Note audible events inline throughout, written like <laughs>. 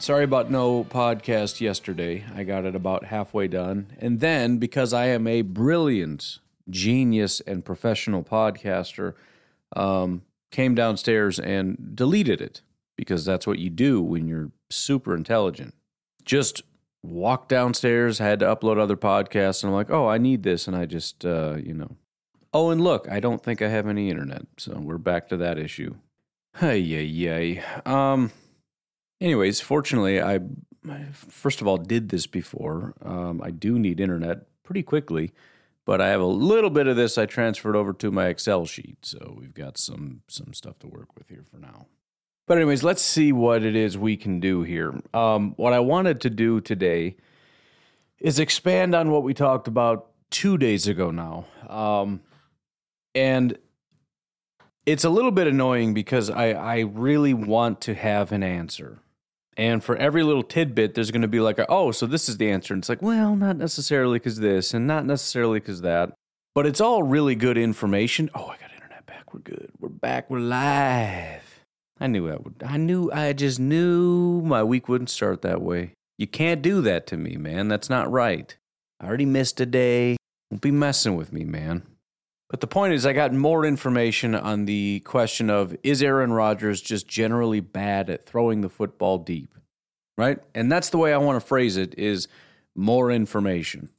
sorry about no podcast yesterday. I got it about halfway done. And then, because I am a brilliant, genius, and professional podcaster, um, came downstairs and deleted it because that's what you do when you're super intelligent. Just walked downstairs, had to upload other podcasts, and I'm like, oh, I need this. And I just, uh, you know. Oh, and look, I don't think I have any internet. So we're back to that issue. Hey, yay, yay. Um, anyways, fortunately, I, first of all, did this before. Um, I do need internet pretty quickly, but I have a little bit of this I transferred over to my Excel sheet. So we've got some, some stuff to work with here for now. But anyways, let's see what it is we can do here. Um, what I wanted to do today is expand on what we talked about two days ago now, um, and it's a little bit annoying because I I really want to have an answer. And for every little tidbit, there's going to be like, a, oh, so this is the answer. And it's like, well, not necessarily because this, and not necessarily because that. But it's all really good information. Oh, I got internet back. We're good. We're back. We're live. I knew I would. I knew. I just knew my week wouldn't start that way. You can't do that to me, man. That's not right. I already missed a day. Don't be messing with me, man. But the point is, I got more information on the question of is Aaron Rodgers just generally bad at throwing the football deep, right? And that's the way I want to phrase it: is more information,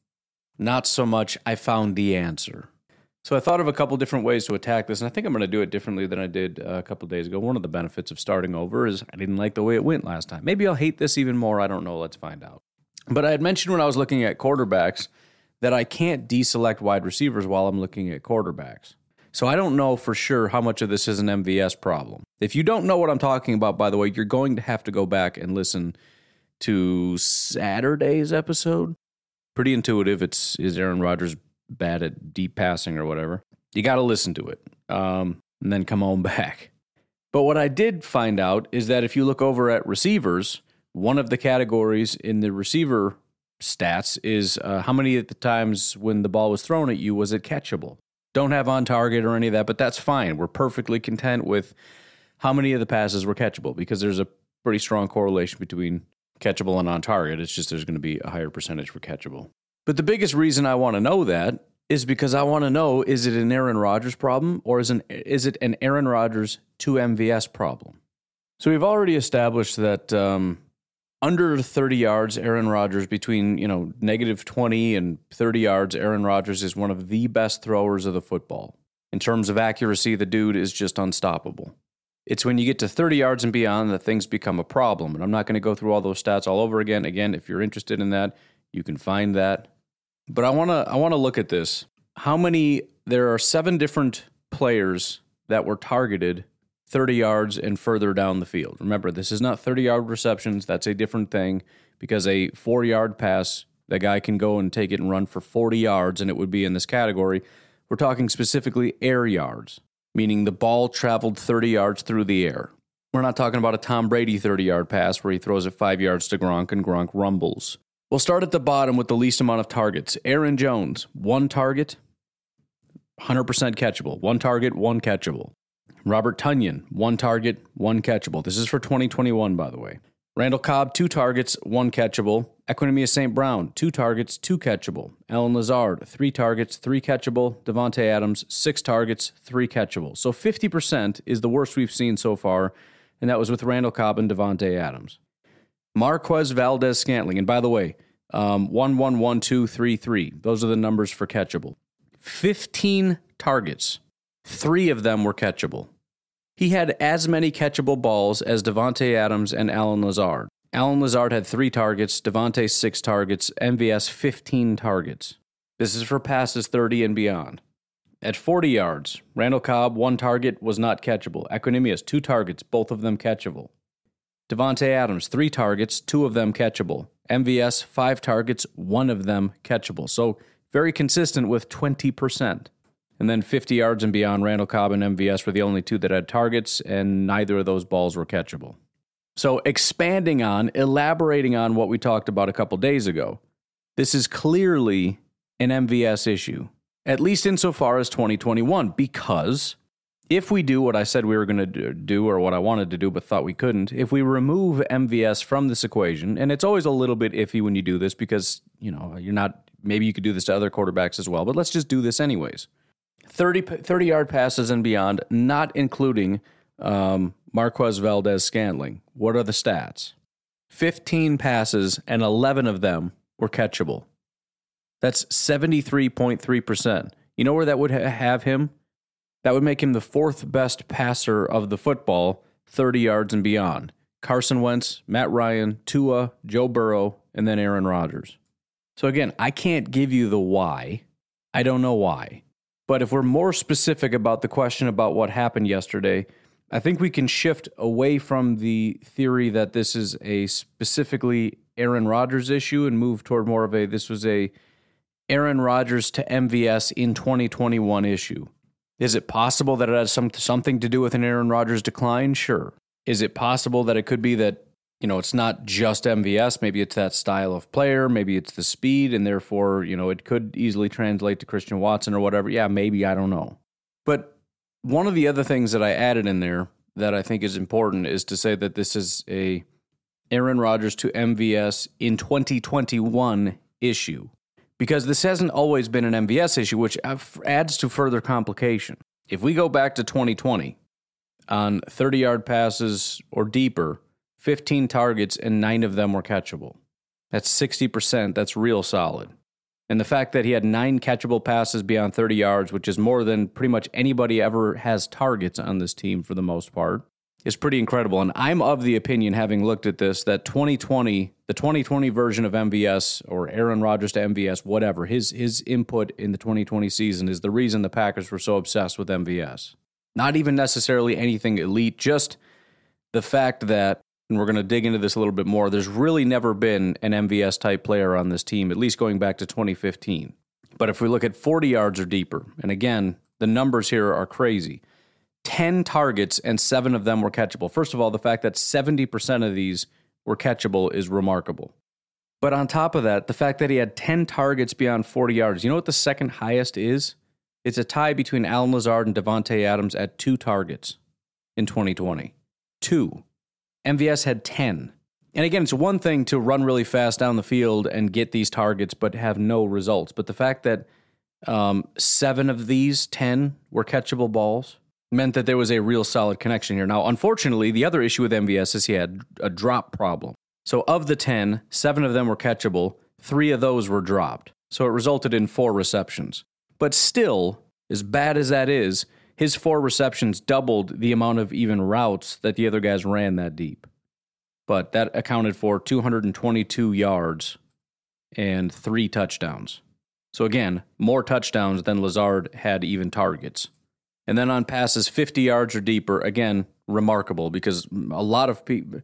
not so much I found the answer. So I thought of a couple different ways to attack this, and I think I'm going to do it differently than I did uh, a couple days ago. One of the benefits of starting over is I didn't like the way it went last time. Maybe I'll hate this even more. I don't know. Let's find out. But I had mentioned when I was looking at quarterbacks that I can't deselect wide receivers while I'm looking at quarterbacks. So I don't know for sure how much of this is an MVS problem. If you don't know what I'm talking about, by the way, you're going to have to go back and listen to Saturday's episode. Pretty intuitive. It's is Aaron Rodgers bad at deep passing or whatever, you got to listen to it um, and then come on <laughs> back. But what I did find out is that if you look over at receivers, one of the categories in the receiver stats is uh, how many of the times when the ball was thrown at you was it catchable. Don't have on target or any of that, but that's fine. We're perfectly content with how many of the passes were catchable because there's a pretty strong correlation between catchable and on target. It's just there's going to be a higher percentage for catchable. But the biggest reason I want to know that is because I want to know is it an Aaron Rodgers problem or is, an, is it an Aaron Rodgers to MVS problem? So we've already established that um, under 30 yards, Aaron Rodgers, between you know negative 20 and 30 yards, Aaron Rodgers is one of the best throwers of the football. In terms of accuracy, the dude is just unstoppable. It's when you get to 30 yards and beyond that things become a problem. And I'm not going to go through all those stats all over again. Again, if you're interested in that, you can find that. But I want to I want to look at this. How many there are seven different players that were targeted 30 yards and further down the field. Remember, this is not 30 yard receptions, that's a different thing because a 4-yard pass, the guy can go and take it and run for 40 yards and it would be in this category. We're talking specifically air yards, meaning the ball traveled 30 yards through the air. We're not talking about a Tom Brady 30 yard pass where he throws it five yards to Gronk and Gronk rumbles. We'll start at the bottom with the least amount of targets. Aaron Jones, one target, 100% catchable. One target, one catchable. Robert Tonyan, one target, one catchable. This is for 2021, by the way. Randall Cobb, two targets, one catchable. Equanimeous St. Brown, two targets, two catchable. Allen Lazard, three targets, three catchable. Davante Adams, six targets, three catchable. So 50% is the worst we've seen so far, and that was with Randall Cobb and Davante Adams. Marquez Valdes Scantling. And by the way, Um, one, one, one, two, three, three. Those are the numbers for catchable. 15 targets. Three of them were catchable. He had as many catchable balls as Davante Adams and Allen Lazard. Allen Lazard had three targets, Davante six targets, MVS 15 targets. This is for passes 30 and beyond. At 40 yards, Randall Cobb, one target, was not catchable. Equanimeous, two targets, both of them catchable. Davante Adams, three targets, two of them catchable. MVS, five targets, one of them catchable. So very consistent with 20%. And then 50 yards and beyond, Randall Cobb and MVS were the only two that had targets, and neither of those balls were catchable. So, expanding on, elaborating on what we talked about a couple days ago, this is clearly an MVS issue, at least insofar as 2021, because if we do what I said we were going to do or what I wanted to do but thought we couldn't, if we remove MVS from this equation, and it's always a little bit iffy when you do this because, you know, you're not, maybe you could do this to other quarterbacks as well, but let's just do this anyways. 30, 30 yard passes and beyond, not including um, Marquez Valdes Scantling. What are the stats? 15 passes and 11 of them were catchable. That's 73.3%. You know where that would ha- have him? That would make him the fourth best passer of the football, 30 yards and beyond. Carson Wentz, Matt Ryan, Tua, Joe Burrow, and then Aaron Rodgers. So again, I can't give you the why. I don't know why. But if we're more specific about the question about what happened yesterday, I think we can shift away from the theory that this is a specifically Aaron Rodgers issue and move toward more of a this was a Aaron Rodgers to MVS in 2021 issue. Is it possible that it has some, something to do with an Aaron Rodgers decline? Sure. Is it possible that it could be that, you know, it's not just MVS, maybe it's that style of player, maybe it's the speed and therefore, you know, it could easily translate to Christian Watson or whatever. Yeah, maybe, I don't know. But one of the other things that I added in there that I think is important is to say that this is a Aaron Rodgers to MVS in 2021 issue because this hasn't always been an MVS issue, which adds to further complication. If we go back to 2020 on 30 yard passes or deeper, 15 targets and nine of them were catchable. That's 60%. That's real solid. And the fact that he had nine catchable passes beyond 30 yards, which is more than pretty much anybody ever has targets on this team for the most part, is pretty incredible. And I'm of the opinion, having looked at this, that 2020, the 2020 version of MVS or Aaron Rodgers to MVS, whatever, his his input in the 2020 season is the reason the Packers were so obsessed with MVS. Not even necessarily anything elite, just the fact that, and we're going to dig into this a little bit more, there's really never been an MVS type player on this team, at least going back to 2015. But if we look at 40 yards or deeper, and again, the numbers here are crazy. 10 targets and seven of them were catchable. First of all, the fact that 70% of these were catchable is remarkable. But on top of that, the fact that he had 10 targets beyond 40 yards, you know what the second highest is? It's a tie between Allen Lazard and Davante Adams at two targets in 2020. Two. MVS had 10. And again, it's one thing to run really fast down the field and get these targets, but have no results. But the fact that um, seven of these 10 were catchable balls, meant that there was a real solid connection here. Now, unfortunately, the other issue with MVS is he had a drop problem. So, of the 10, seven of them were catchable, three of those were dropped. So, it resulted in four receptions. But still, as bad as that is, his four receptions doubled the amount of even routes that the other guys ran that deep. But that accounted for 222 yards and three touchdowns. So, again, more touchdowns than Lazard had even targets. And then on passes 50 yards or deeper, again, remarkable because a lot of people,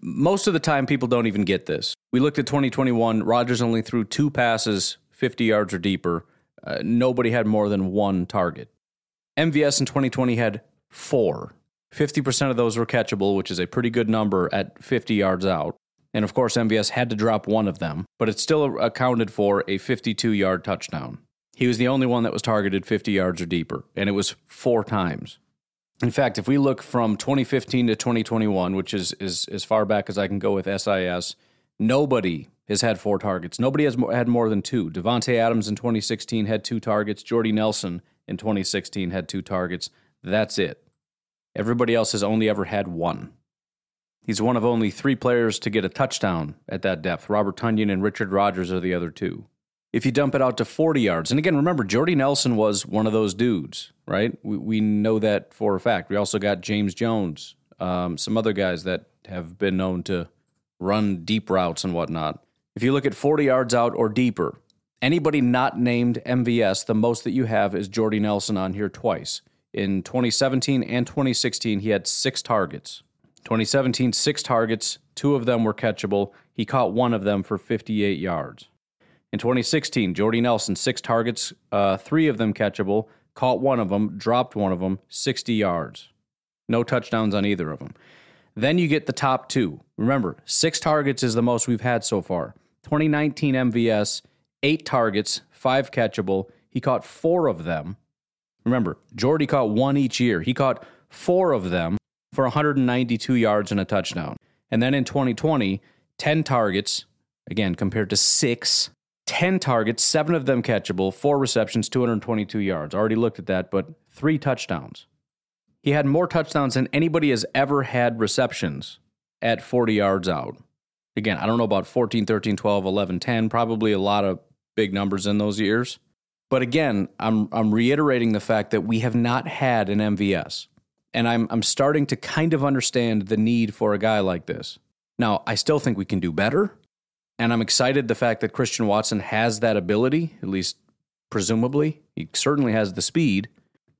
most of the time, people don't even get this. We looked at 2021, Rodgers only threw two passes 50 yards or deeper. Uh, nobody had more than one target. MVS in 2020 had four. 50% of those were catchable, which is a pretty good number at 50 yards out. And of course, MVS had to drop one of them, but it still accounted for a 52 yard touchdown. He was the only one that was targeted 50 yards or deeper, and it was four times. In fact, if we look from 2015 to 2021, which is, is as far back as I can go with SIS, nobody has had four targets. Nobody has had more than two. Davante Adams in 2016 had two targets. Jordy Nelson in 2016 had two targets. That's it. Everybody else has only ever had one. He's one of only three players to get a touchdown at that depth. Robert Tonyan and Richard Rodgers are the other two. If you dump it out to 40 yards, and again, remember, Jordy Nelson was one of those dudes, right? We, we know that for a fact. We also got James Jones, um, some other guys that have been known to run deep routes and whatnot. If you look at 40 yards out or deeper, anybody not named MVS, the most that you have is Jordy Nelson on here twice. In 2017 and 2016, he had six targets. 2017, six targets, two of them were catchable. He caught one of them for 58 yards. In 2016, Jordy Nelson, six targets, uh, three of them catchable, caught one of them, dropped one of them, 60 yards. No touchdowns on either of them. Then you get the top two. Remember, six targets is the most we've had so far. 2019 MVS, eight targets, five catchable. He caught four of them. Remember, Jordy caught one each year. He caught four of them for 192 yards and a touchdown. And then in 2020, 10 targets, again, compared to six, 10 targets, seven of them catchable, four receptions, 222 yards. Already looked at that, but three touchdowns. He had more touchdowns than anybody has ever had receptions at 40 yards out. Again, I don't know about 14, 13, 12, 11, 10, probably a lot of big numbers in those years. But again, I'm, I'm reiterating the fact that we have not had an MVS and I'm I'm starting to kind of understand the need for a guy like this. Now, I still think we can do better, and I'm excited the fact that Christian Watson has that ability, at least presumably. He certainly has the speed,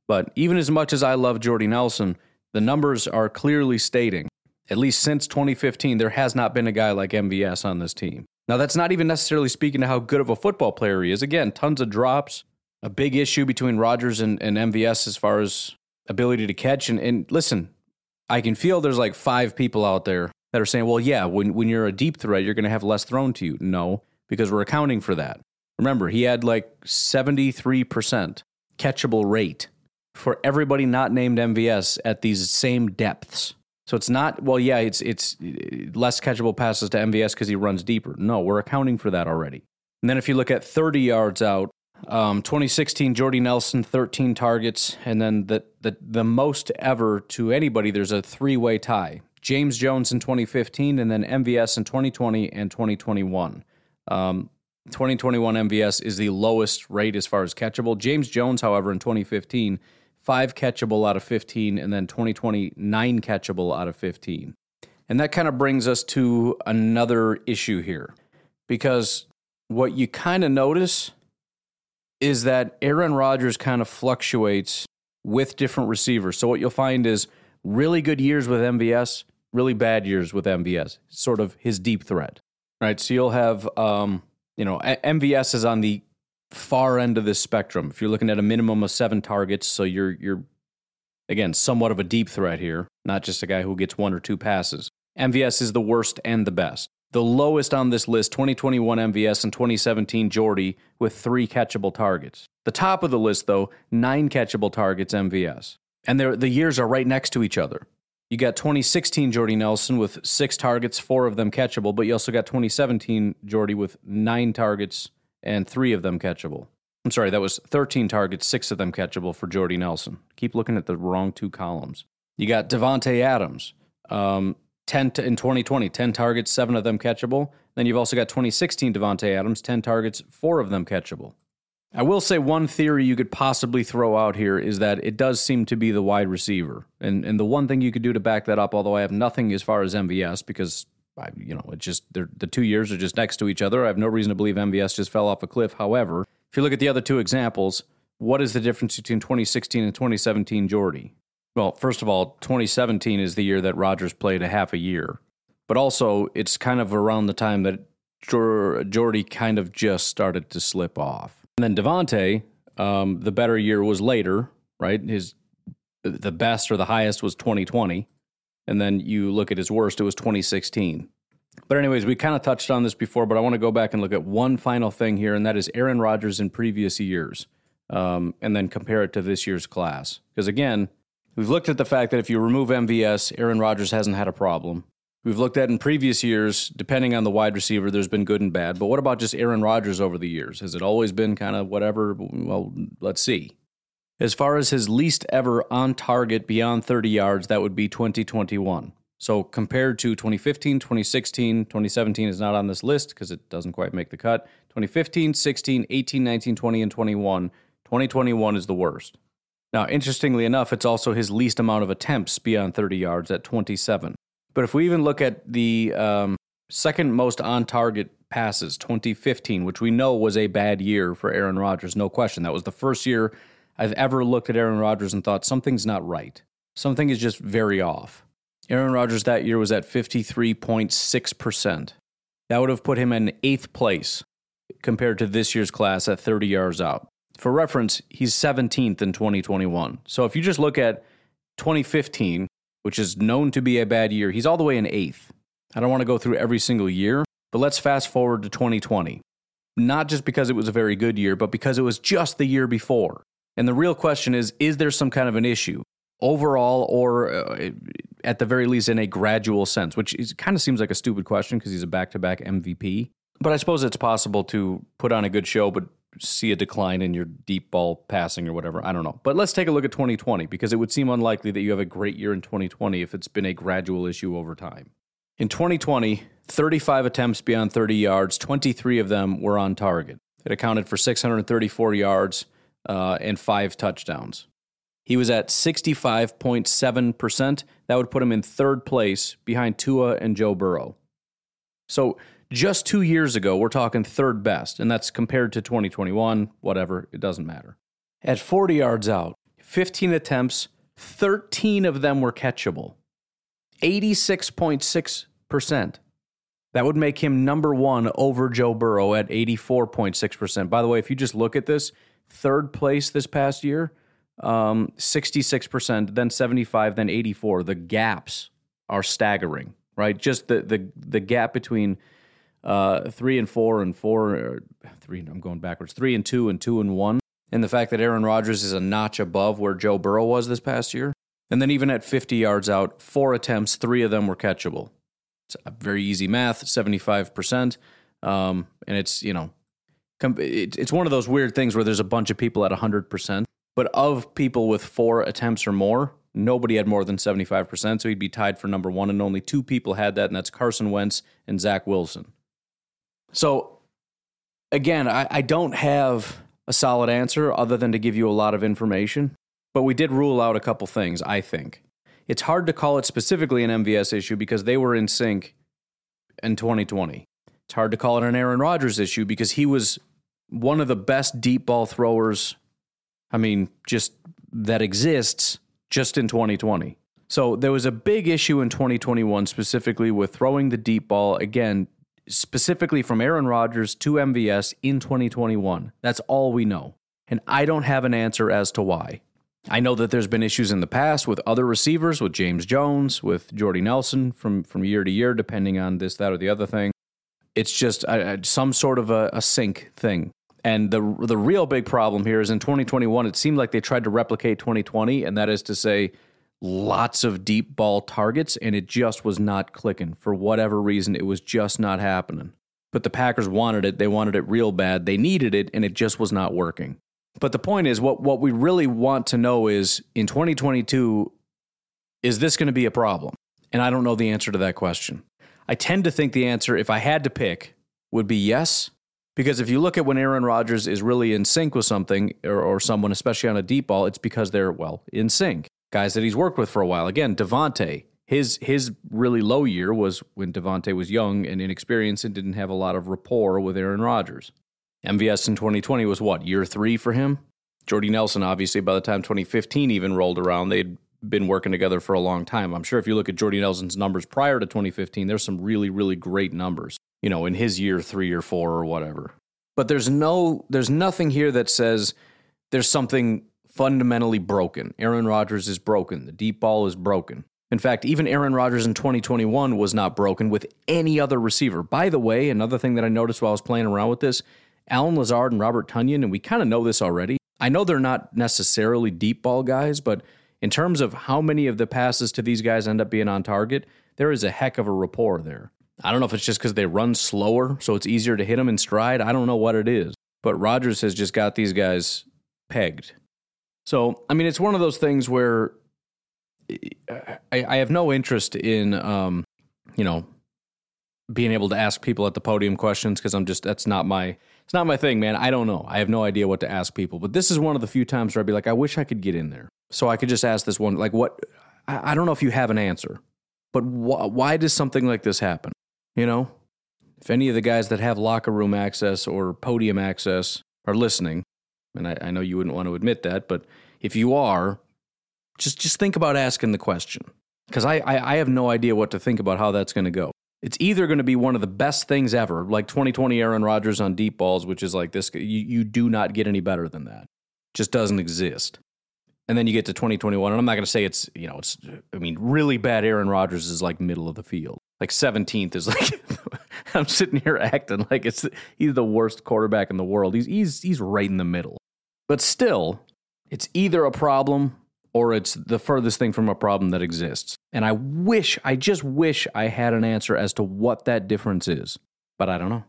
but even as much as I love Jordy Nelson, the numbers are clearly stating, at least since 2015, there has not been a guy like MVS on this team. Now, that's not even necessarily speaking to how good of a football player he is. Again, tons of drops, a big issue between Rodgers and, and MVS as far as ability to catch. And, and listen, I can feel there's like five people out there that are saying, well, yeah, when, when you're a deep threat, you're going to have less thrown to you. No, because we're accounting for that. Remember, he had like 73% catchable rate for everybody not named MVS at these same depths. So it's not, well, yeah, it's, it's less catchable passes to MVS because he runs deeper. No, we're accounting for that already. And then if you look at 30 yards out, um, 2016, Jordy Nelson, 13 targets, and then the, the the most ever to anybody. There's a three way tie. James Jones in 2015, and then MVS in 2020 and 2021. Um, 2021 MVS is the lowest rate as far as catchable. James Jones, however, in 2015, five catchable out of 15, and then 2020, nine catchable out of 15. And that kind of brings us to another issue here because what you kind of notice is that Aaron Rodgers kind of fluctuates with different receivers. So what you'll find is really good years with MVS, really bad years with MVS. Sort of his deep threat, right? So you'll have, um, you know, MVS is on the far end of this spectrum. If you're looking at a minimum of seven targets, so you're you're again somewhat of a deep threat here, not just a guy who gets one or two passes. MVS is the worst and the best. The lowest on this list 2021 MVS and 2017 Jordy with three catchable targets. The top of the list, though, nine catchable targets MVS. And the years are right next to each other. You got 2016 Jordy Nelson with six targets, four of them catchable, but you also got 2017 Jordy with nine targets and three of them catchable. I'm sorry, that was 13 targets, six of them catchable for Jordy Nelson. Keep looking at the wrong two columns. You got Davante Adams, um, 10 to, in 2020, 10 targets, seven of them catchable. Then you've also got 2016 Davante Adams, 10 targets, four of them catchable. I will say one theory you could possibly throw out here is that it does seem to be the wide receiver. And and the one thing you could do to back that up, although I have nothing as far as MVS because I, you know, it just the two years are just next to each other. I have no reason to believe MVS just fell off a cliff. However, if you look at the other two examples, what is the difference between 2016 and 2017 Jordy? Well, first of all, 2017 is the year that Rodgers played a half a year. But also, it's kind of around the time that Jordy kind of just started to slip off. And then Davante, um, the better year was later, right? His the best or the highest was 2020. And then you look at his worst, it was 2016. But, anyways, we kind of touched on this before, but I want to go back and look at one final thing here, and that is Aaron Rodgers in previous years, um, and then compare it to this year's class. Because, again, We've looked at the fact that if you remove MVS, Aaron Rodgers hasn't had a problem. We've looked at in previous years, depending on the wide receiver, there's been good and bad. But what about just Aaron Rodgers over the years? Has it always been kind of whatever? Well, let's see. As far as his least ever on target beyond 30 yards, that would be 2021. So compared to 2015, 2016, 2017 is not on this list because it doesn't quite make the cut. 2015, 16, 18, 19, 20, and 21. 2021 is the worst. Now, interestingly enough, it's also his least amount of attempts beyond 30 yards at 27. But if we even look at the um, second most on target passes, 2015, which we know was a bad year for Aaron Rodgers, no question. That was the first year I've ever looked at Aaron Rodgers and thought something's not right. Something is just very off. Aaron Rodgers that year was at 53.6%. That would have put him in eighth place compared to this year's class at 30 yards out. For reference, he's 17th in 2021. So if you just look at 2015, which is known to be a bad year, he's all the way in eighth. I don't want to go through every single year, but let's fast forward to 2020. Not just because it was a very good year, but because it was just the year before. And the real question is is there some kind of an issue? overall or uh, at the very least in a gradual sense, which kind of seems like a stupid question because he's a back to back MVP. But I suppose it's possible to put on a good show, but see a decline in your deep ball passing or whatever. I don't know. But let's take a look at 2020 because it would seem unlikely that you have a great year in 2020 if it's been a gradual issue over time. In 2020, 35 attempts beyond 30 yards, 23 of them were on target. It accounted for 634 yards uh, and five touchdowns. He was at 65.7%. That would put him in third place behind Tua and Joe Burrow. So just two years ago, we're talking third best, and that's compared to 2021, whatever, it doesn't matter. At 40 yards out, 15 attempts, 13 of them were catchable. 86.6%. That would make him number one over Joe Burrow at 84.6%. By the way, if you just look at this, third place this past year, um, 66%, then 75, then 84. The gaps are staggering, right? Just the the the gap between uh, three and four and four, three. I'm going backwards. Three and two and two and one, and the fact that Aaron Rodgers is a notch above where Joe Burrow was this past year, and then even at 50 yards out, four attempts, three of them were catchable. It's a very easy math, 75 percent, um, and it's you know, it's one of those weird things where there's a bunch of people at 100 percent but of people with four attempts or more, nobody had more than 75%. So he'd be tied for number one, and only two people had that, and that's Carson Wentz and Zach Wilson. So again, I, I don't have a solid answer other than to give you a lot of information, but we did rule out a couple things, I think. It's hard to call it specifically an MVS issue because they were in sync in 2020. It's hard to call it an Aaron Rodgers issue because he was one of the best deep ball throwers I mean, just that exists just in 2020. So there was a big issue in 2021 specifically with throwing the deep ball again specifically from Aaron Rodgers to MVS in 2021. That's all we know. And I don't have an answer as to why. I know that there's been issues in the past with other receivers, with James Jones, with Jordy Nelson from, from year to year, depending on this, that, or the other thing. It's just uh, some sort of a, a sync thing. And the the real big problem here is in 2021, it seemed like they tried to replicate 2020, and that is to say, lots of deep ball targets, and it just was not clicking for whatever reason. It was just not happening. But the Packers wanted it; they wanted it real bad. They needed it, and it just was not working. But the point is, what what we really want to know is in 2022, is this going to be a problem? And I don't know the answer to that question. I tend to think the answer, if I had to pick, would be yes. Because if you look at when Aaron Rodgers is really in sync with something or, or someone, especially on a deep ball, it's because they're, well, in sync. Guys that he's worked with for a while. Again, Davante, his his really low year was when Davante was young and inexperienced and didn't have a lot of rapport with Aaron Rodgers. MVS in 2020 was what, year three for him? Jordy Nelson, obviously, by the time 2015 even rolled around, they'd been working together for a long time. I'm sure if you look at Jordy Nelson's numbers prior to 2015, there's some really, really great numbers you know, in his year three or four or whatever. But there's no, there's nothing here that says there's something fundamentally broken. Aaron Rodgers is broken. The deep ball is broken. In fact, even Aaron Rodgers in 2021 was not broken with any other receiver. By the way, another thing that I noticed while I was playing around with this, Allen Lazard and Robert Tonyan, and we kind of know this already. I know they're not necessarily deep ball guys, but in terms of how many of the passes to these guys end up being on target, there is a heck of a rapport there. I don't know if it's just because they run slower, so it's easier to hit them in stride. I don't know what it is. But Rodgers has just got these guys pegged. So, I mean, it's one of those things where I, I have no interest in, um, you know, being able to ask people at the podium questions because I'm just that's not my it's not my thing, man. I don't know. I have no idea what to ask people. But this is one of the few times where I'd be like, I wish I could get in there so I could just ask this one, like, what? I, I don't know if you have an answer, but wh- why does something like this happen? You know, if any of the guys that have locker room access or podium access are listening, and I, I know you wouldn't want to admit that, but if you are, just just think about asking the question because I, I I have no idea what to think about how that's going to go. It's either going to be one of the best things ever, like 2020 Aaron Rodgers on deep balls, which is like this. You, you do not get any better than that. Just doesn't exist. And then you get to 2021, and I'm not going to say it's, you know, it's, I mean, really bad Aaron Rodgers is like middle of the field. Like 17th is like, <laughs> I'm sitting here acting like it's, he's the worst quarterback in the world. He's, he's, he's right in the middle. But still, it's either a problem or it's the furthest thing from a problem that exists. And I wish, I just wish I had an answer as to what that difference is, but I don't know.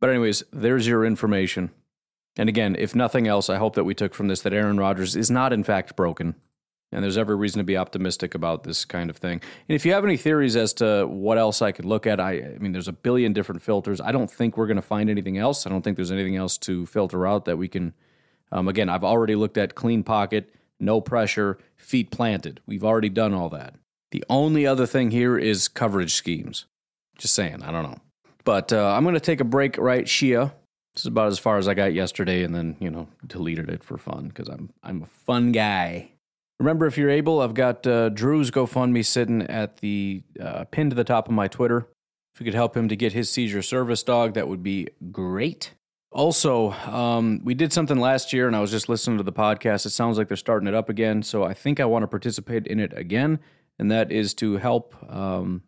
But, anyways, there's your information. And again, if nothing else, I hope that we took from this that Aaron Rodgers is not, in fact, broken. And there's every reason to be optimistic about this kind of thing. And if you have any theories as to what else I could look at, I, I mean, there's a billion different filters. I don't think we're going to find anything else. I don't think there's anything else to filter out that we can. Um, again, I've already looked at clean pocket no pressure, feet planted. We've already done all that. The only other thing here is coverage schemes. Just saying, I don't know. But uh, I'm going to take a break right Shia. This is about as far as I got yesterday and then, you know, deleted it for fun because I'm, I'm a fun guy. Remember, if you're able, I've got uh, Drew's GoFundMe sitting at the uh, pinned to the top of my Twitter. If you could help him to get his seizure service dog, that would be great. Also, um, we did something last year, and I was just listening to the podcast. It sounds like they're starting it up again, so I think I want to participate in it again, and that is to help um,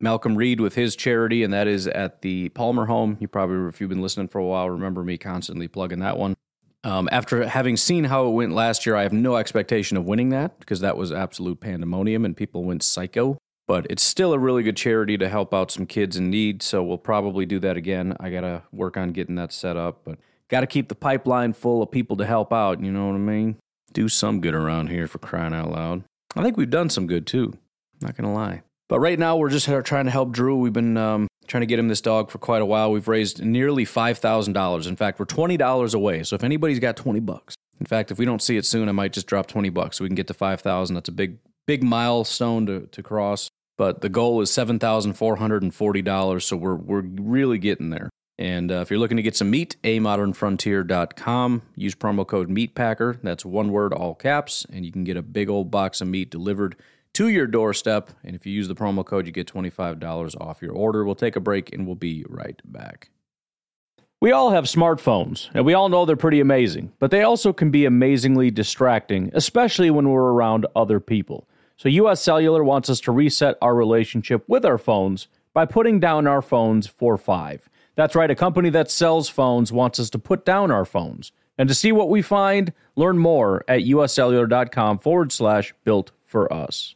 Malcolm Reed with his charity, and that is at the Palmer Home. You probably, if you've been listening for a while, remember me constantly plugging that one. Um, after having seen how it went last year, I have no expectation of winning that because that was absolute pandemonium and people went psycho but it's still a really good charity to help out some kids in need. So we'll probably do that again. I got to work on getting that set up, but got to keep the pipeline full of people to help out. You know what I mean? Do some good around here for crying out loud. I think we've done some good too. Not to lie. But right now, we're just trying to help Drew. We've been um, trying to get him this dog for quite a while. We've raised nearly $5,000. In fact, we're $20 away. So if anybody's got 20 bucks, in fact, if we don't see it soon, I might just drop 20 bucks so we can get to 5,000. That's a big, big milestone to, to cross but the goal is seven thousand four hundred and forty dollars. So we're we're really getting there. And uh, if you're looking to get some meat, amodernfrontier.com. Use promo code MEATPACKER. That's one word, all caps, and you can get a big old box of meat delivered to your doorstep. And if you use the promo code, you get $25 off your order. We'll take a break and we'll be right back. We all have smartphones, and we all know they're pretty amazing, but they also can be amazingly distracting, especially when we're around other people. So, US Cellular wants us to reset our relationship with our phones by putting down our phones for five. That's right, a company that sells phones wants us to put down our phones. And to see what we find, learn more at uscellular.com forward slash built for us.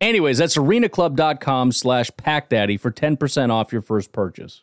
Anyways, that's arenaclub.com slash packdaddy for 10% off your first purchase.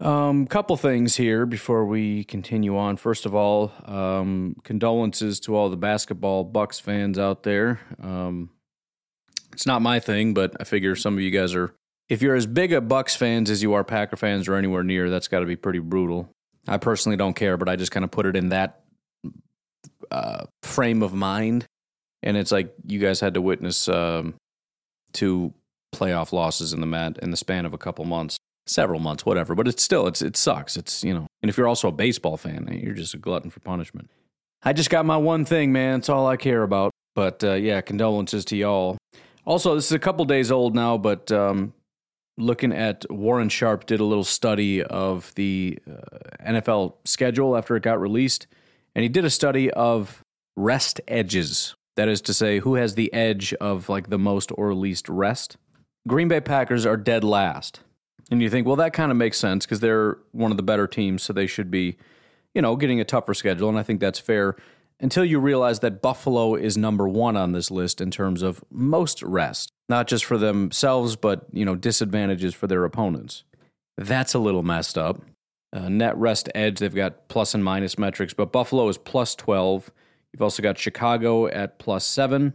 Um, couple things here before we continue on. First of all, um, condolences to all the basketball Bucks fans out there. Um, it's not my thing, but I figure some of you guys are. If you're as big a Bucks fans as you are Packer fans or anywhere near, that's got to be pretty brutal. I personally don't care, but I just kind of put it in that uh, frame of mind, and it's like you guys had to witness um, two playoff losses in the mat in the span of a couple months several months, whatever. But it's still, it's it sucks. It's you know, and if you're also a baseball fan, you're just a glutton for punishment. I just got my one thing, man. It's all I care about. But uh, yeah, condolences to y'all. Also, this is a couple days old now, but um, looking at Warren Sharp did a little study of the uh, NFL schedule after it got released, and he did a study of rest edges. That is to say, who has the edge of like the most or least rest. Green Bay Packers are dead last. And you think, well, that kind of makes sense because they're one of the better teams, so they should be, you know, getting a tougher schedule. And I think that's fair until you realize that Buffalo is number one on this list in terms of most rest, not just for themselves, but, you know, disadvantages for their opponents. That's a little messed up. Uh, net rest edge, they've got plus and minus metrics, but Buffalo is plus 12. You've also got Chicago at plus seven.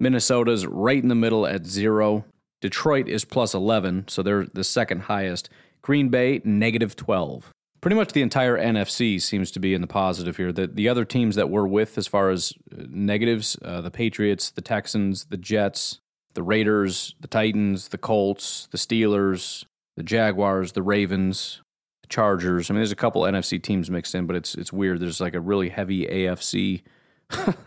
Minnesota's right in the middle at zero. Detroit is plus 11, so they're the second highest. Green Bay, negative 12. Pretty much the entire NFC seems to be in the positive here. The, the other teams that we're with, as far as uh, negatives, uh, the Patriots, the Texans, the Jets, the Raiders, the Titans, the Colts, the Steelers, the Jaguars, the Ravens, the Chargers. I mean, there's a couple NFC teams mixed in, but it's it's weird. There's like a really heavy AFC <laughs>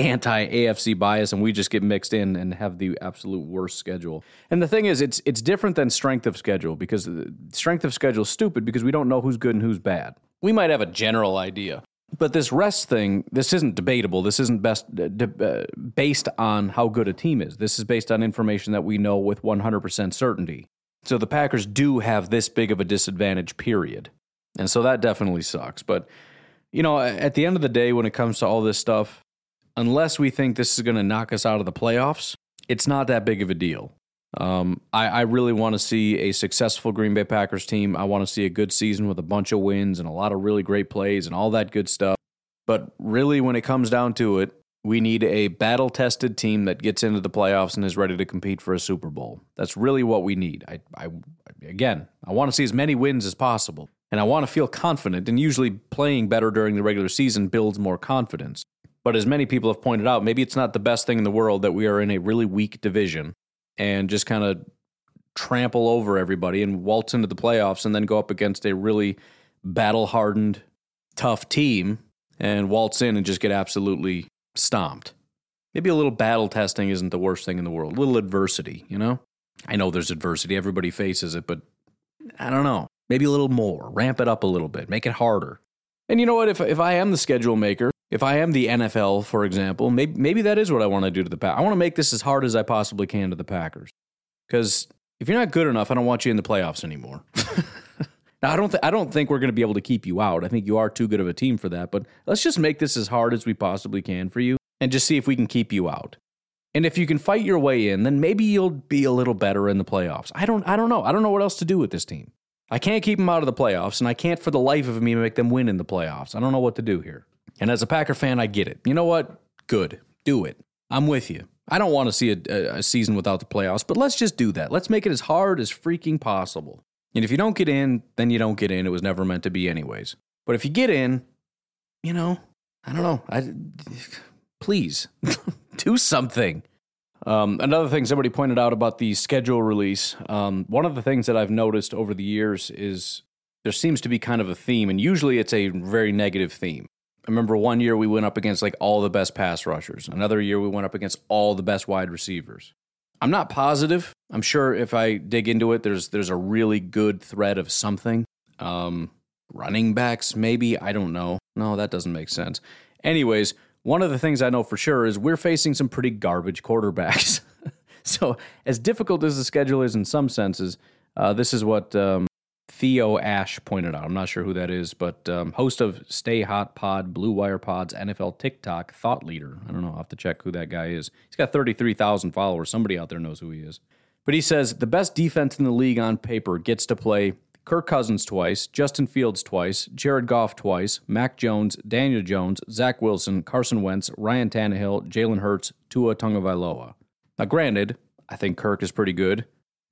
anti AFC bias, and we just get mixed in and have the absolute worst schedule. And the thing is, it's it's different than strength of schedule because strength of schedule is stupid because we don't know who's good and who's bad. We might have a general idea, but this rest thing, this isn't debatable. This isn't best uh, based on how good a team is. This is based on information that we know with 100% certainty. So the Packers do have this big of a disadvantage, period. And so that definitely sucks. But, you know, at the end of the day, when it comes to all this stuff, unless we think this is going to knock us out of the playoffs, it's not that big of a deal. Um, I, I, really want to see a successful Green Bay Packers team. I want to see a good season with a bunch of wins and a lot of really great plays and all that good stuff. But really, when it comes down to it, we need a battle tested team that gets into the playoffs and is ready to compete for a Super Bowl. That's really what we need. I, I again, I want to see as many wins as possible. And I want to feel confident, and usually playing better during the regular season builds more confidence. But as many people have pointed out, maybe it's not the best thing in the world that we are in a really weak division and just kind of trample over everybody and waltz into the playoffs and then go up against a really battle hardened, tough team and waltz in and just get absolutely stomped. Maybe a little battle testing isn't the worst thing in the world. A little adversity, you know? I know there's adversity, everybody faces it, but I don't know. Maybe a little more. Ramp it up a little bit, make it harder. And you know what? If, if I am the schedule maker, if I am the NFL, for example, maybe, maybe that is what I want to do to the Pack. I want to make this as hard as I possibly can to the Packers. Because if you're not good enough, I don't want you in the playoffs anymore. <laughs> now, I don't, th- I don't think we're going to be able to keep you out. I think you are too good of a team for that. But let's just make this as hard as we possibly can for you and just see if we can keep you out. And if you can fight your way in, then maybe you'll be a little better in the playoffs. I don't, I don't know. I don't know what else to do with this team. I can't keep them out of the playoffs, and I can't for the life of me make them win in the playoffs. I don't know what to do here. And as a Packer fan, I get it. You know what? Good. Do it. I'm with you. I don't want to see a, a, season without the playoffs, but let's just do that. Let's make it as hard as freaking possible. And if you don't get in, then you don't get in. It was never meant to be, anyways. But if you get in, you know, I don't know. I please <laughs> do something. Um, another thing somebody pointed out about the schedule release. Um, one of the things that I've noticed over the years is there seems to be kind of a theme, and usually it's a very negative theme. I remember one year we went up against like all the best pass rushers. Another year we went up against all the best wide receivers. I'm not positive. I'm sure if I dig into it, there's there's a really good thread of something. Um, running backs, maybe I don't know. No, that doesn't make sense. Anyways, one of the things I know for sure is we're facing some pretty garbage quarterbacks. <laughs> so, as difficult as the schedule is in some senses, uh, this is what um, Theo Ash pointed out. I'm not sure who that is, but um, host of Stay Hot Pod, Blue Wire Pods, NFL TikTok, thought leader. I don't know. I'll have to check who that guy is. He's got 33,000 followers. Somebody out there knows who he is. But he says the best defense in the league on paper gets to play Kirk Cousins twice, Justin Fields twice, Jared Goff twice, Mac Jones, Daniel Jones, Zach Wilson, Carson Wentz, Ryan Tannehill, Jalen Hurts, Tua Tagovailoa. Now, granted, I think Kirk is pretty good.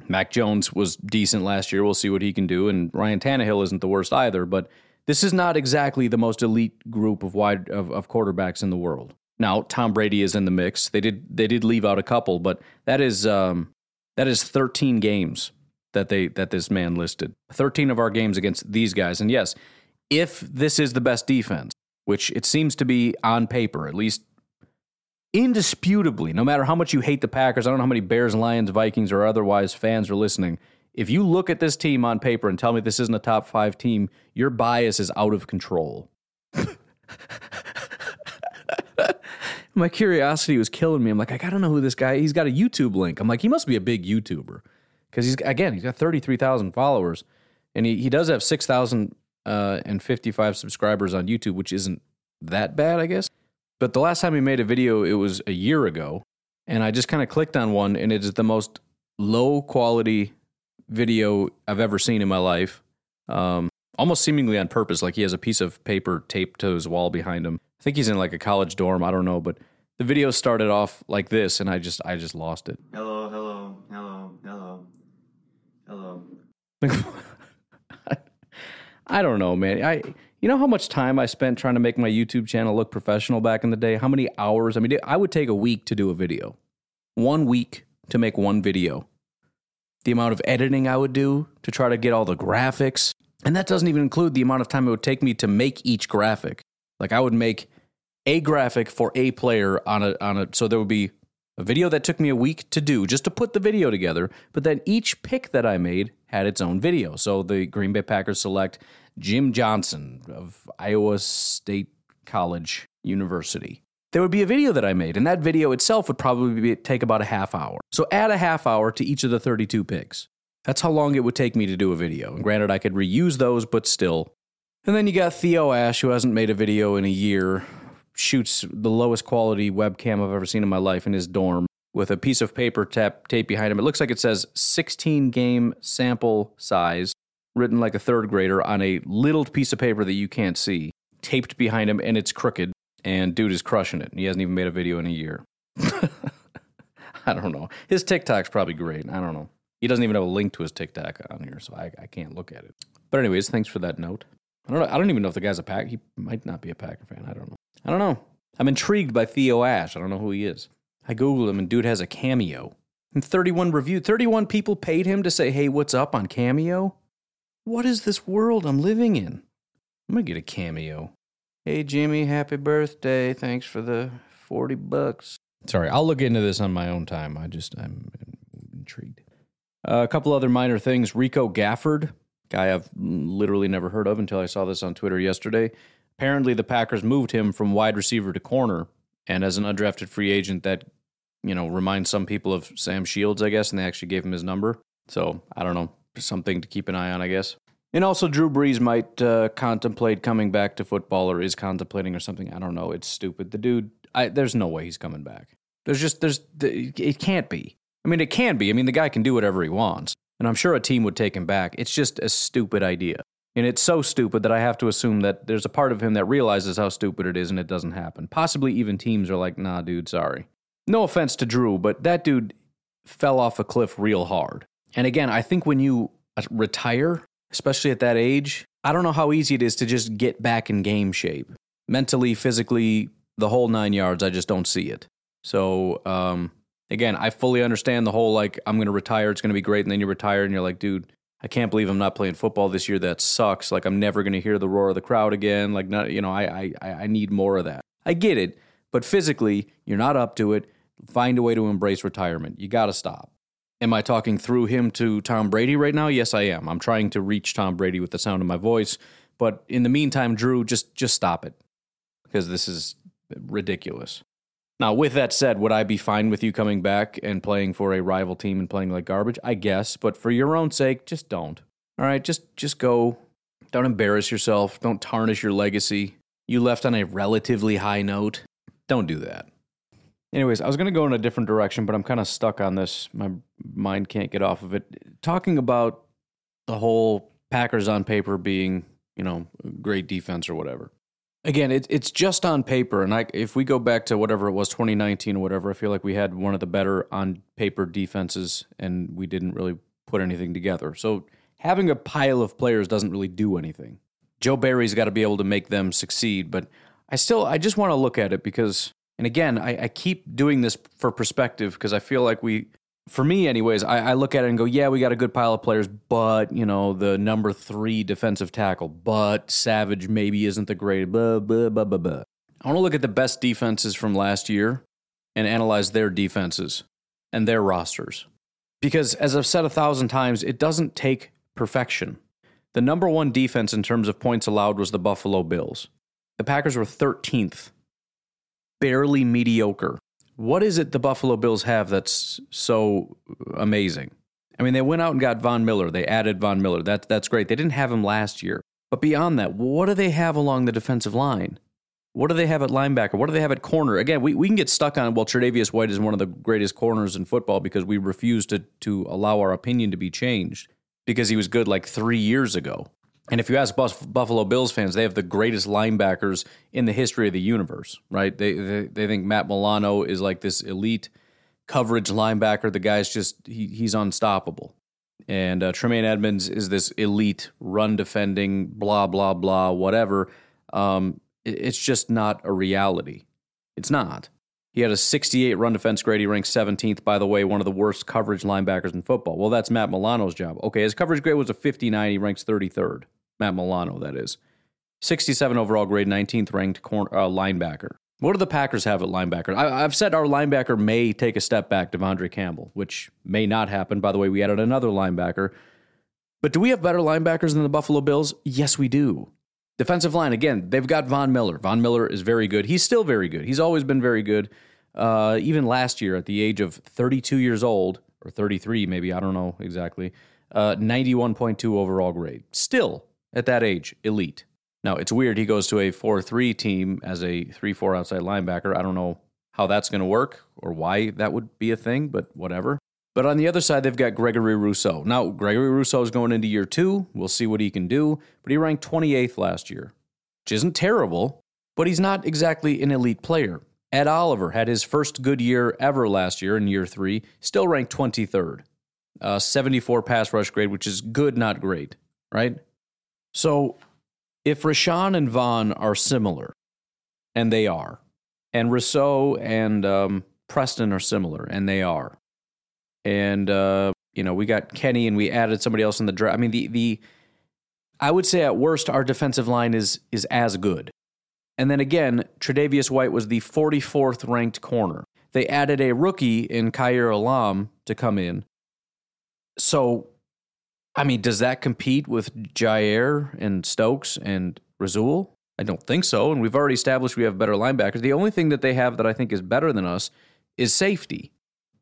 Mac Jones was decent last year. We'll see what he can do. And Ryan Tannehill isn't the worst either. But this is not exactly the most elite group of wide of, of quarterbacks in the world. Now, Tom Brady is in the mix. They did they did leave out a couple, but that is um, that is 13 games that they that this man listed. 13 of our games against these guys. And yes, if this is the best defense, which it seems to be on paper, at least indisputably, no matter how much you hate the Packers, I don't know how many Bears, Lions, Vikings, or otherwise fans are listening. If you look at this team on paper and tell me this isn't a top five team, your bias is out of control. <laughs> My curiosity was killing me. I'm like, I gotta know who this guy. He's got a YouTube link. I'm like, he must be a big YouTuber because he's again he's got 33,000 followers, and he he does have 6,055 uh, subscribers on YouTube, which isn't that bad, I guess. But the last time he made a video, it was a year ago, and I just kind of clicked on one, and it is the most low quality video I've ever seen in my life. Um, almost seemingly on purpose, like he has a piece of paper taped to his wall behind him. I think he's in like a college dorm. I don't know, but the video started off like this, and I just I just lost it. Hello, hello, hello, hello, hello. <laughs> I don't know, man. I you know how much time I spent trying to make my YouTube channel look professional back in the day? How many hours? I mean, I would take a week to do a video. One week to make one video. The amount of editing I would do to try to get all the graphics. And that doesn't even include the amount of time it would take me to make each graphic. Like I would make a graphic for a player on a on a so there would be a video that took me a week to do just to put the video together, but then each pick that I made had its own video. So the Green Bay Packers select Jim Johnson of Iowa State College University. There would be a video that I made, and that video itself would probably be, take about a half hour. So add a half hour to each of the 32 picks. That's how long it would take me to do a video. And granted, I could reuse those, but still. And then you got Theo Ash, who hasn't made a video in a year, shoots the lowest quality webcam I've ever seen in my life in his dorm with a piece of paper tap, tape behind him. It looks like it says 16 game sample size, written like a third grader on a little piece of paper that you can't see, taped behind him, and it's crooked. And dude is crushing it. He hasn't even made a video in a year. <laughs> I don't know. His TikTok's probably great. I don't know. He doesn't even have a link to his TikTok on here, so I, I can't look at it. But anyways, thanks for that note. I don't know. I don't even know if the guy's a pack. He might not be a Packer fan. I don't know. I don't know. I'm intrigued by Theo Ash. I don't know who he is. I googled him, and dude has a cameo. And 31 reviewed. 31 people paid him to say, "Hey, what's up?" on Cameo. What is this world I'm living in? I'm gonna get a cameo. Hey Jimmy, happy birthday. Thanks for the 40 bucks. Sorry, I'll look into this on my own time. I just, I'm intrigued. Uh, a couple other minor things. Rico Gafford, guy I've literally never heard of until I saw this on Twitter yesterday. Apparently, the Packers moved him from wide receiver to corner. And as an undrafted free agent, that, you know, reminds some people of Sam Shields, I guess, and they actually gave him his number. So I don't know something to keep an eye on, I guess. And also, Drew Brees might uh, contemplate coming back to football, or is contemplating, or something. I don't know. It's stupid. The dude, I, there's no way he's coming back. There's just, there's, it can't be. I mean, it can be. I mean, the guy can do whatever he wants, and I'm sure a team would take him back. It's just a stupid idea. And it's so stupid that I have to assume that there's a part of him that realizes how stupid it is and it doesn't happen. Possibly even teams are like, nah, dude, sorry. No offense to Drew, but that dude fell off a cliff real hard. And again, I think when you uh, retire, especially at that age, I don't know how easy it is to just get back in game shape. Mentally, physically, the whole nine yards, I just don't see it. So, um, again, I fully understand the whole like, I'm going to retire, it's going to be great. And then you retire and you're like, dude, I can't believe I'm not playing football this year. That sucks. Like, I'm never going to hear the roar of the crowd again. Like, not, you know, I, I, I need more of that. I get it. But physically, you're not up to it. Find a way to embrace retirement. You got to stop. Am I talking through him to Tom Brady right now? Yes, I am. I'm trying to reach Tom Brady with the sound of my voice. But in the meantime, Drew, just just stop it because this is ridiculous. Now, with that said, would I be fine with you coming back and playing for a rival team and playing like garbage? I guess, but for your own sake, just don't. All right, just just go. Don't embarrass yourself. Don't tarnish your legacy. You left on a relatively high note. Don't do that. Anyways, I was going to go in a different direction, but I'm kind of stuck on this. My mind can't get off of it. Talking about the whole Packers on paper being, you know, great defense or whatever. Again, it, it's just on paper, and I, if we go back to whatever it was, 2019 or whatever, I feel like we had one of the better on paper defenses, and we didn't really put anything together. So having a pile of players doesn't really do anything. Joe Barry's got to be able to make them succeed, but I still, I just want to look at it because and again, I, I keep doing this for perspective because I feel like we, for me, anyways, I, I, look at it and go, yeah, we got a good pile of players, but, you know, the number three defensive tackle, but Savage maybe isn't the great, blah, blah, blah, blah, blah. I want to look at the best defenses from last year and analyze their defenses and their rosters. Because as I've said a thousand times, it doesn't take perfection. The number one defense in terms of points allowed was the Buffalo Bills. The Packers were 13th barely mediocre. What is it the Buffalo Bills have that's so amazing? I mean, they went out and got Von Miller. They added Von Miller. That, that's great. They didn't have him last year. But beyond that, what do they have along the defensive line? What do they have at linebacker? What do they have at corner? Again, we, we can get stuck on, well, Tre'Davious White is one of the greatest corners in football because we refuse to, to allow our opinion to be changed because he was good like three years ago. And if you ask Buffalo Bills fans, they have the greatest linebackers in the history of the universe, right? They, they, they think Matt Milano is like this elite coverage linebacker. The guy's just, he, he's unstoppable. And uh, Tremaine Edmunds is this elite run defending, blah, blah, blah, whatever. Um, it, it's just not a reality. It's not. He had a 68 run defense grade. He ranked 17th, by the way, one of the worst coverage linebackers in football. Well, that's Matt Milano's job. Okay, his coverage grade was a 59. He ranks 33rd. Matt Milano, that is. 67 overall grade, 19th ranked corner, uh, linebacker. What do the Packers have at linebacker? I, have said our linebacker may take a step back, De'Vondre Campbell, which may not happen. By the way, we added another linebacker. But do we have better linebackers than the Buffalo Bills? Yes, we do. Defensive line, again, they've got Von Miller. Von Miller is very good. He's still very good. He's always been very good. Uh, even last year, at the age of 32 years old, or 33 maybe, I don't know exactly, uh, 91.2 overall grade. Still at that age, elite. Now, it's weird. He goes to a 4 3 team as a 3 4 outside linebacker. I don't know how that's going to work or why that would be a thing, but whatever. But on the other side, they've got Gregory Rousseau. Now, Gregory Rousseau is going into year two. We'll see what he can do, but he ranked 28th last year, which isn't terrible, but he's not exactly an elite player. Ed Oliver had his first good year ever last year in year three, still ranked 23rd. Uh, 74 pass rush grade, which is good, not great, right? So if Rashan and Von are similar, and they are, and Rousseau and um, Preston are similar, and they are, and uh, you know we got Kenny and we added somebody else in the draft. I mean the the I would say at worst our defensive line is is as good. And then again, Tre'Davious White was the 44th ranked corner. They added a rookie in Kaiir Elam to come in. So I mean, does that compete with Jaire and Stokes and Rasul? I don't think so. And we've already established we have better linebackers. The only thing that they have that I think is better than us is safety.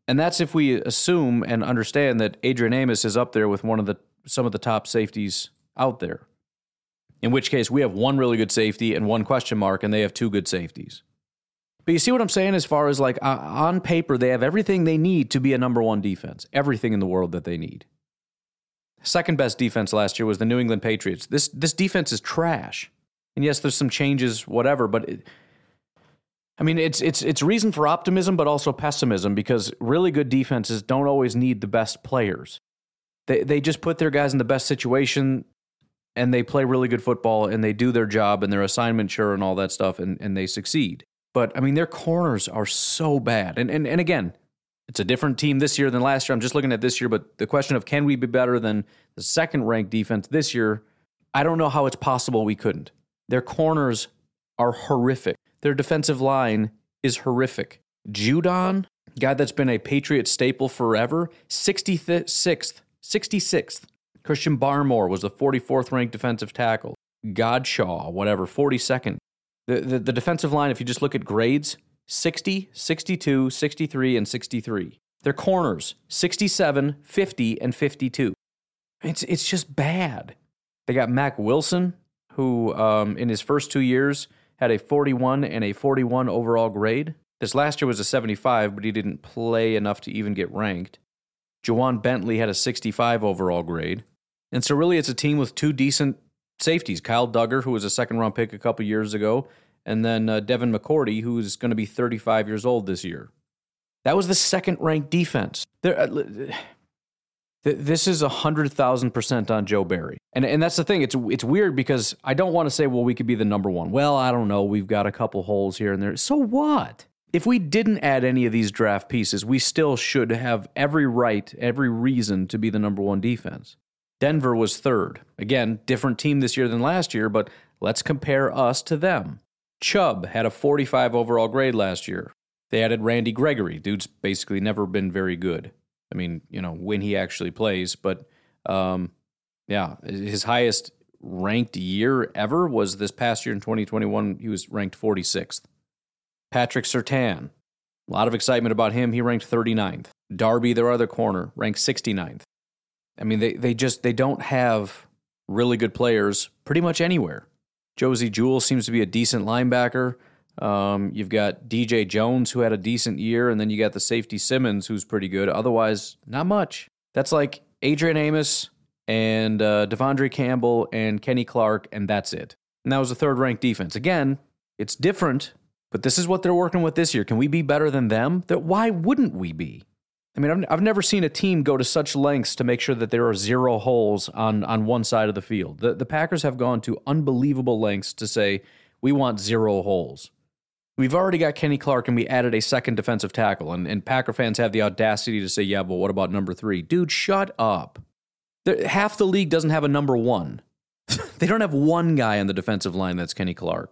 And that's if we assume and understand that Adrian Amos is up there with one of the some of the top safeties out there. In which case we have one really good safety and one question mark and they have two good safeties. But you see what I'm saying as far as like uh, on paper they have everything they need to be a number 1 defense. Everything in the world that they need. Second best defense last year was the New England Patriots. This this defense is trash. And yes, there's some changes, whatever, but it, I mean, it's it's it's reason for optimism, but also pessimism because really good defenses don't always need the best players. They they just put their guys in the best situation and they play really good football and they do their job and their assignment sure and all that stuff and, and they succeed. But I mean their corners are so bad. And and and again, it's a different team this year than last year. I'm just looking at this year, but the question of can we be better than the second ranked defense this year? I don't know how it's possible we couldn't. Their corners are horrific. Their defensive line is horrific. Judon, guy that's been a Patriot staple forever, 66th, 66th. Christian Barmore was the 44th ranked defensive tackle. Godchaux, whatever, 42nd. The, the, the defensive line, if you just look at grades, 60, 62, 63, and 63. Their corners, 67, 50, and 52. It's, it's just bad. They got Mack Wilson, who um, in his first two years had a 41 and a 41 overall grade. This last year was a 75, but he didn't play enough to even get ranked. Ja'Whaun Bentley had a 65 overall grade. And so, really, it's a team with two decent safeties Kyle Dugger, who was a second round pick a couple years ago, and then uh, Devin McCourty, who's going to be 35 years old this year. That was the second ranked defense. There, uh, this is 100,000% on Joe Barry. And, and that's the thing. It's, it's weird because I don't want to say, well, we could be the number one. Well, I don't know. We've got a couple holes here and there. So what? If we didn't add any of these draft pieces, we still should have every right, every reason to be the number one defense. Denver was third. Again, different team this year than last year, but let's compare us to them. Chubb had a 45 overall grade last year. They added Randy Gregory. Dude's basically never been very good. I mean, you know, when he actually plays, but um, yeah, his highest ranked year ever was this past year in 2021. He was ranked 46th. Patrick Surtain, a lot of excitement about him. He ranked 39th. Darby, their other corner, ranked 69th. I mean, they, they just they don't have really good players pretty much anywhere. Josey Jewell seems to be a decent linebacker. Um, you've got DJ Jones, who had a decent year, and then you got the safety Simmons, who's pretty good. Otherwise, not much. That's like Adrian Amos and uh, De'Vondre Campbell and Kenny Clark, and that's it. And that was a third ranked defense. Again, it's different, but this is what they're working with this year. Can we be better than them? That why wouldn't we be? I mean, I've, I've never seen a team go to such lengths to make sure that there are zero holes on, on one side of the field. The, the Packers have gone to unbelievable lengths to say, we want zero holes. We've already got Kenny Clark and we added a second defensive tackle. And, and Packer fans have the audacity to say, yeah, but what about number three? Dude, shut up. There, half the league doesn't have a number one. <laughs> they don't have one guy on the defensive line that's Kenny Clark.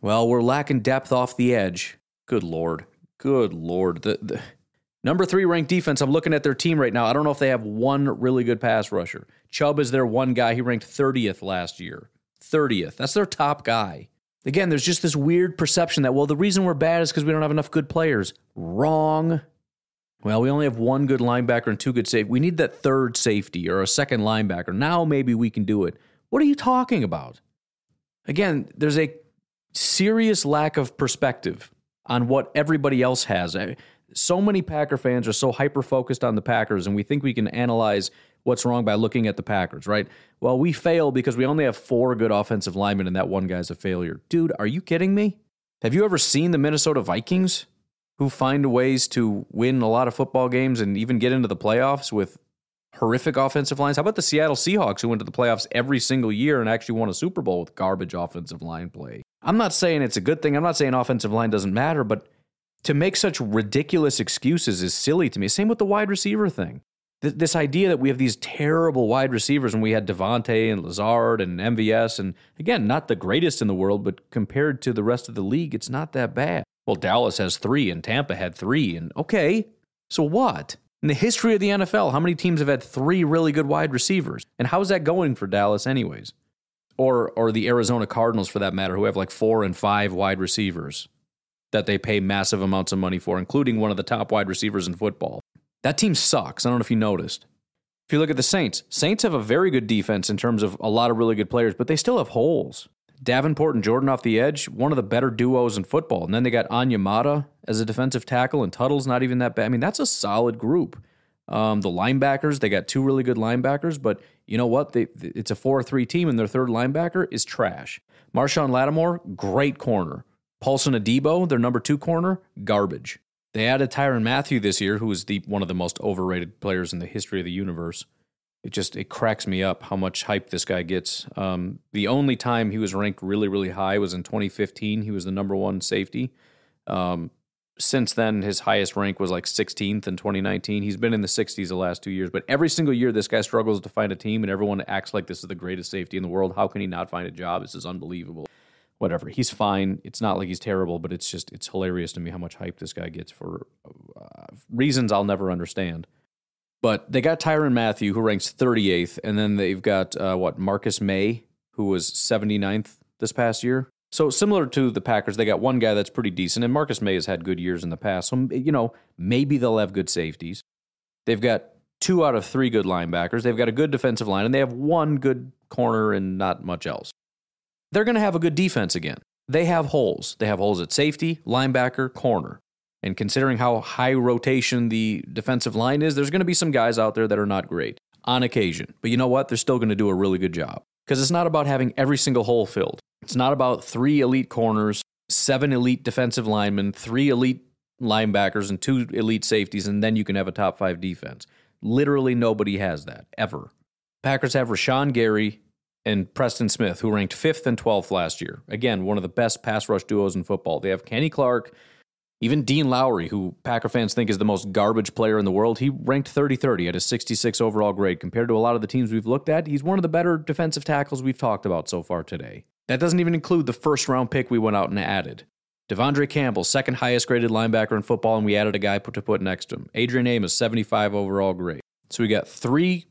Well, we're lacking depth off the edge. Good Lord. Good Lord. The, the number three ranked defense, I'm looking at their team right now. I don't know if they have one really good pass rusher. Chubb is their one guy. He ranked 30th last year. 30th. That's their top guy. Again, there's just this weird perception that, well, the reason we're bad is because we don't have enough good players. Wrong. Well, we only have one good linebacker and two good safety. We need that third safety or a second linebacker. Now maybe we can do it. What are you talking about? Again, there's a serious lack of perspective on what everybody else has. So many Packer fans are so hyper focused on the Packers, and we think we can analyze what's wrong by looking at the Packers, right? Well, we fail because we only have four good offensive linemen and that one guy's a failure. Dude, are you kidding me? Have you ever seen the Minnesota Vikings who find ways to win a lot of football games and even get into the playoffs with horrific offensive lines? How about the Seattle Seahawks who went to the playoffs every single year and actually won a Super Bowl with garbage offensive line play? I'm not saying it's a good thing. I'm not saying offensive line doesn't matter, but to make such ridiculous excuses is silly to me. Same with the wide receiver thing this idea that we have these terrible wide receivers and we had Davante and Lazard and MVS and again not the greatest in the world but compared to the rest of the league it's not that bad. Well Dallas has 3 and Tampa had 3 and okay. So what? In the history of the NFL, how many teams have had 3 really good wide receivers? And how is that going for Dallas anyways? Or or the Arizona Cardinals for that matter who have like 4 and 5 wide receivers that they pay massive amounts of money for including one of the top wide receivers in football. That team sucks. I don't know if you noticed. If you look at the Saints, Saints have a very good defense in terms of a lot of really good players, but they still have holes. Davenport and Jordan off the edge, one of the better duos in football. And then they got Onyemata as a defensive tackle, and Tuttle's not even that bad. I mean, that's a solid group. Um, the linebackers, they got two really good linebackers, but you know what? They, it's a 4 3 team, and their third linebacker is trash. Marshon Lattimore, great corner. Paulson Adebo, their number two corner, garbage. They added Tyrann Mathieu this year, who is the one of the most overrated players in the history of the universe. it just it cracks me up how much hype this guy gets. Um, the only time he was ranked really really high was in 2015. He was the number one safety. Um, since then, his highest rank was like 16th in 2019. He's been in the 60s the last two years, but every single year this guy struggles to find a team, and everyone acts like this is the greatest safety in the world. How can he not find a job? This is unbelievable. Whatever, he's fine. It's not like he's terrible, but it's just it's hilarious to me how much hype this guy gets for uh, reasons I'll never understand. But they got Tyrann Mathieu, who ranks 38th, and then they've got uh, what Marcus Maye, who was 79th this past year. So similar to the Packers, they got one guy that's pretty decent, and Marcus Maye has had good years in the past. So you know maybe they'll have good safeties. They've got two out of three good linebackers. They've got a good defensive line, and they have one good corner and not much else. They're going to have a good defense again. They have holes. They have holes at safety, linebacker, corner. And considering how high rotation the defensive line is, there's going to be some guys out there that are not great on occasion. But you know what? They're still going to do a really good job because it's not about having every single hole filled. It's not about three elite corners, seven elite defensive linemen, three elite linebackers, and two elite safeties, and then you can have a top five defense. Literally nobody has that ever. Packers have Rashan Gary and Preston Smith, who ranked fifth and 12th last year. Again, one of the best pass rush duos in football. They have Kenny Clark even Dean Lowry, who Packer fans think is the most garbage player in the world, he ranked 30 30 at a 66 overall grade. Compared to a lot of the teams we've looked at, he's one of the better defensive tackles we've talked about so far today. That doesn't even include the first round pick we went out and added. De'Vondre Campbell, second highest graded linebacker in football, and we added a guy to put next to him. Adrian Amos, 75 overall grade. So we got three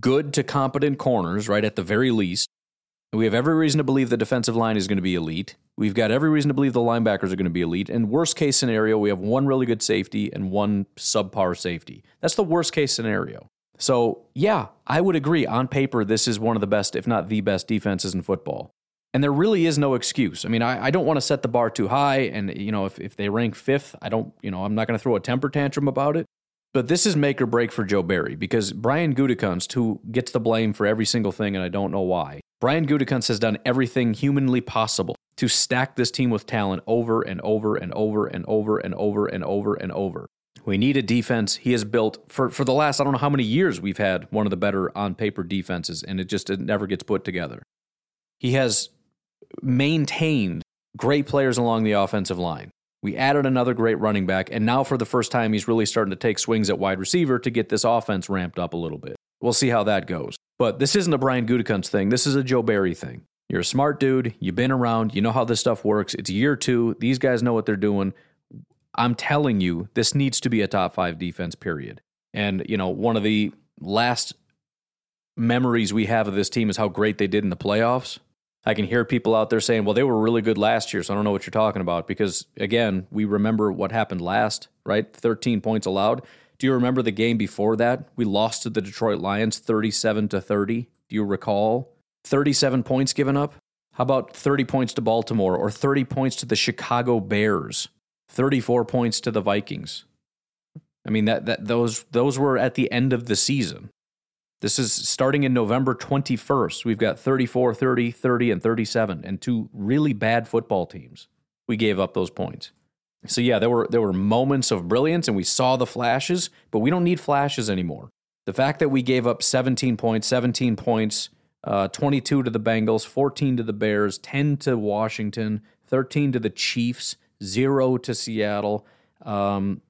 good to competent corners, right, at the very least. We have every reason to believe the defensive line is going to be elite. We've got every reason to believe the linebackers are going to be elite. And worst case scenario, we have one really good safety and one subpar safety. That's the worst case scenario. So, yeah, I would agree. On paper, this is one of the best, if not the best, defenses in football. And there really is no excuse. I mean, I, I don't want to set the bar too high. And, you know, if, if they rank fifth, I don't, you know, I'm not going to throw a temper tantrum about it. But this is make or break for Joe Barry because Brian Gutekunst, who gets the blame for every single thing, and I don't know why, Brian Gutekunst has done everything humanly possible to stack this team with talent over and over and over and over and over and over and over. We need a defense. He has built for, for the last, I don't know how many years we've had one of the better on paper defenses, and it just it never gets put together. He has maintained great players along the offensive line. We added another great running back, and now for the first time, he's really starting to take swings at wide receiver to get this offense ramped up a little bit. We'll see how that goes. But this isn't a Brian Gutekunst thing. This is a Joe Barry thing. You're a smart dude. You've been around. You know how this stuff works. It's year two. These guys know what they're doing. I'm telling you, this needs to be a top five defense, period. And, you know, one of the last memories we have of this team is how great they did in the playoffs. I can hear people out there saying, well, they were really good last year, so I don't know what you're talking about. Because, again, we remember what happened last, right? 13 points allowed. Do you remember the game before that? We lost to the Detroit Lions 37 to 30. Do you recall? 37 points given up? How about 30 points to Baltimore or 30 points to the Chicago Bears? 34 points to the Vikings. I mean that that those those were at the end of the season. This is starting in November 21st. We've got 34, 30, 30 and 37 and two really bad football teams. We gave up those points. So yeah, there were there were moments of brilliance and we saw the flashes, but we don't need flashes anymore. The fact that we gave up 17 points, 17 points, uh, 22 to the Bengals, 14 to the Bears, 10 to Washington, 13 to the Chiefs, 0 to Seattle, um,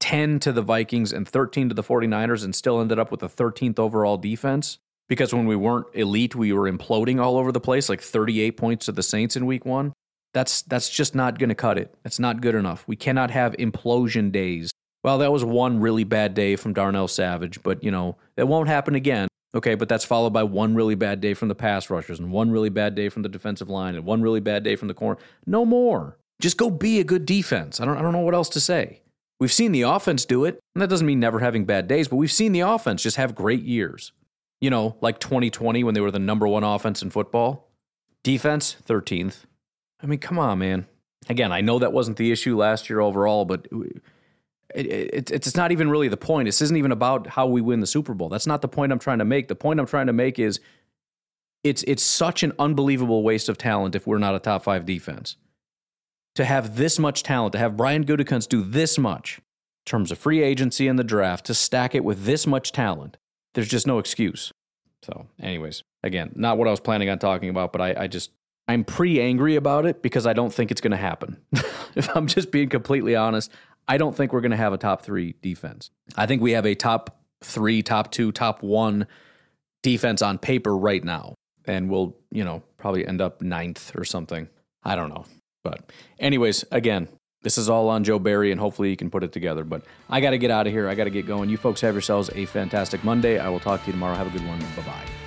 10 to the Vikings, and 13 to the 49ers, and still ended up with the 13th overall defense. Because when we weren't elite, we were imploding all over the place, like 38 points to the Saints in week one. That's that's just not going to cut it. That's not good enough. We cannot have implosion days. Well, that was one really bad day from Darnell Savage, but you know, it won't happen again. Okay, but that's followed by one really bad day from the pass rushers and one really bad day from the defensive line and one really bad day from the corner. No more. Just go be a good defense. I don't I don't know what else to say. We've seen the offense do it, and that doesn't mean never having bad days, but we've seen the offense just have great years. You know, like 2020 when they were the number one offense in football. Defense, 13th. I mean, come on, man. Again, I know that wasn't the issue last year overall, but it, it, it's not even really the point. This isn't even about how we win the Super Bowl. That's not the point I'm trying to make. The point I'm trying to make is it's it's such an unbelievable waste of talent if we're not a top five defense. To have this much talent, to have Brian Gutekunst do this much in terms of free agency and the draft, to stack it with this much talent, there's just no excuse. So, anyways, again, not what I was planning on talking about, but I, I just I'm pretty angry about it because I don't think it's going to happen. <laughs> if I'm just being completely honest, I don't think we're going to have a top three defense. I think we have a top three, top two, top one defense on paper right now. And we'll, you know, probably end up ninth or something. I don't know. But, anyways, again, this is all on Joe Barry, and hopefully he can put it together. But I got to get out of here. I got to get going. You folks have yourselves a fantastic Monday. I will talk to you tomorrow. Have a good one. Bye bye.